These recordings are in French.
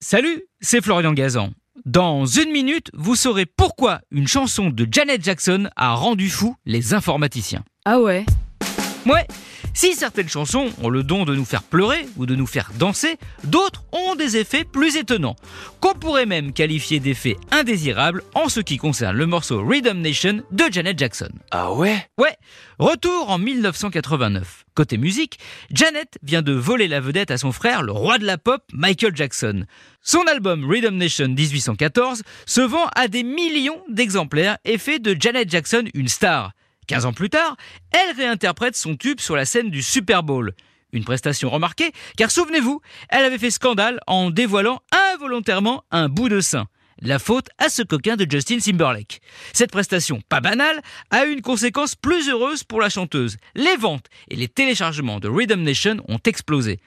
Salut, c'est Florian Gazan. Dans une minute, vous saurez pourquoi une chanson de Janet Jackson a rendu fou les informaticiens. Ah ouais? Ouais, si certaines chansons ont le don de nous faire pleurer ou de nous faire danser, d'autres ont des effets plus étonnants, qu'on pourrait même qualifier d'effets indésirables en ce qui concerne le morceau Rhythm Nation de Janet Jackson. Ah ouais? Ouais, retour en 1989. Côté musique, Janet vient de voler la vedette à son frère, le roi de la pop, Michael Jackson. Son album Rhythm Nation 1814 se vend à des millions d'exemplaires et fait de Janet Jackson une star. 15 ans plus tard, elle réinterprète son tube sur la scène du Super Bowl. Une prestation remarquée, car souvenez-vous, elle avait fait scandale en dévoilant involontairement un bout de sein. La faute à ce coquin de Justin Timberlake. Cette prestation, pas banale, a eu une conséquence plus heureuse pour la chanteuse. Les ventes et les téléchargements de Rhythm Nation ont explosé.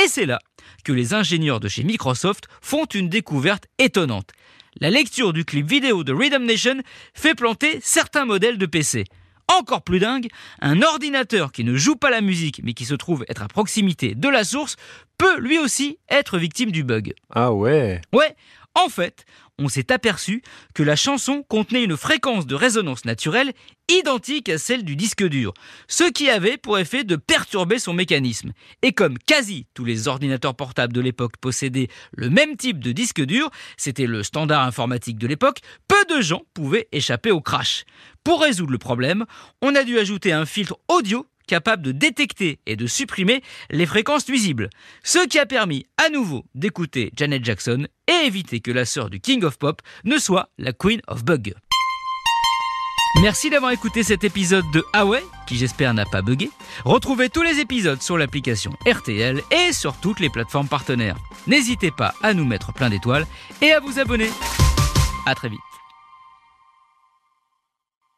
Et c'est là que les ingénieurs de chez Microsoft font une découverte étonnante. La lecture du clip vidéo de Rhythm Nation fait planter certains modèles de PC. Encore plus dingue, un ordinateur qui ne joue pas la musique mais qui se trouve être à proximité de la source peut lui aussi être victime du bug. Ah ouais Ouais, en fait, on s'est aperçu que la chanson contenait une fréquence de résonance naturelle identique à celle du disque dur, ce qui avait pour effet de perturber son mécanisme. Et comme quasi tous les ordinateurs portables de l'époque possédaient le même type de disque dur, c'était le standard informatique de l'époque, peu de gens pouvaient échapper au crash. Pour résoudre le problème, on a dû ajouter un filtre audio capable de détecter et de supprimer les fréquences nuisibles. Ce qui a permis à nouveau d'écouter Janet Jackson et éviter que la sœur du King of Pop ne soit la Queen of Bug. Merci d'avoir écouté cet épisode de Huawei, qui j'espère n'a pas bugué. Retrouvez tous les épisodes sur l'application RTL et sur toutes les plateformes partenaires. N'hésitez pas à nous mettre plein d'étoiles et à vous abonner. À très vite.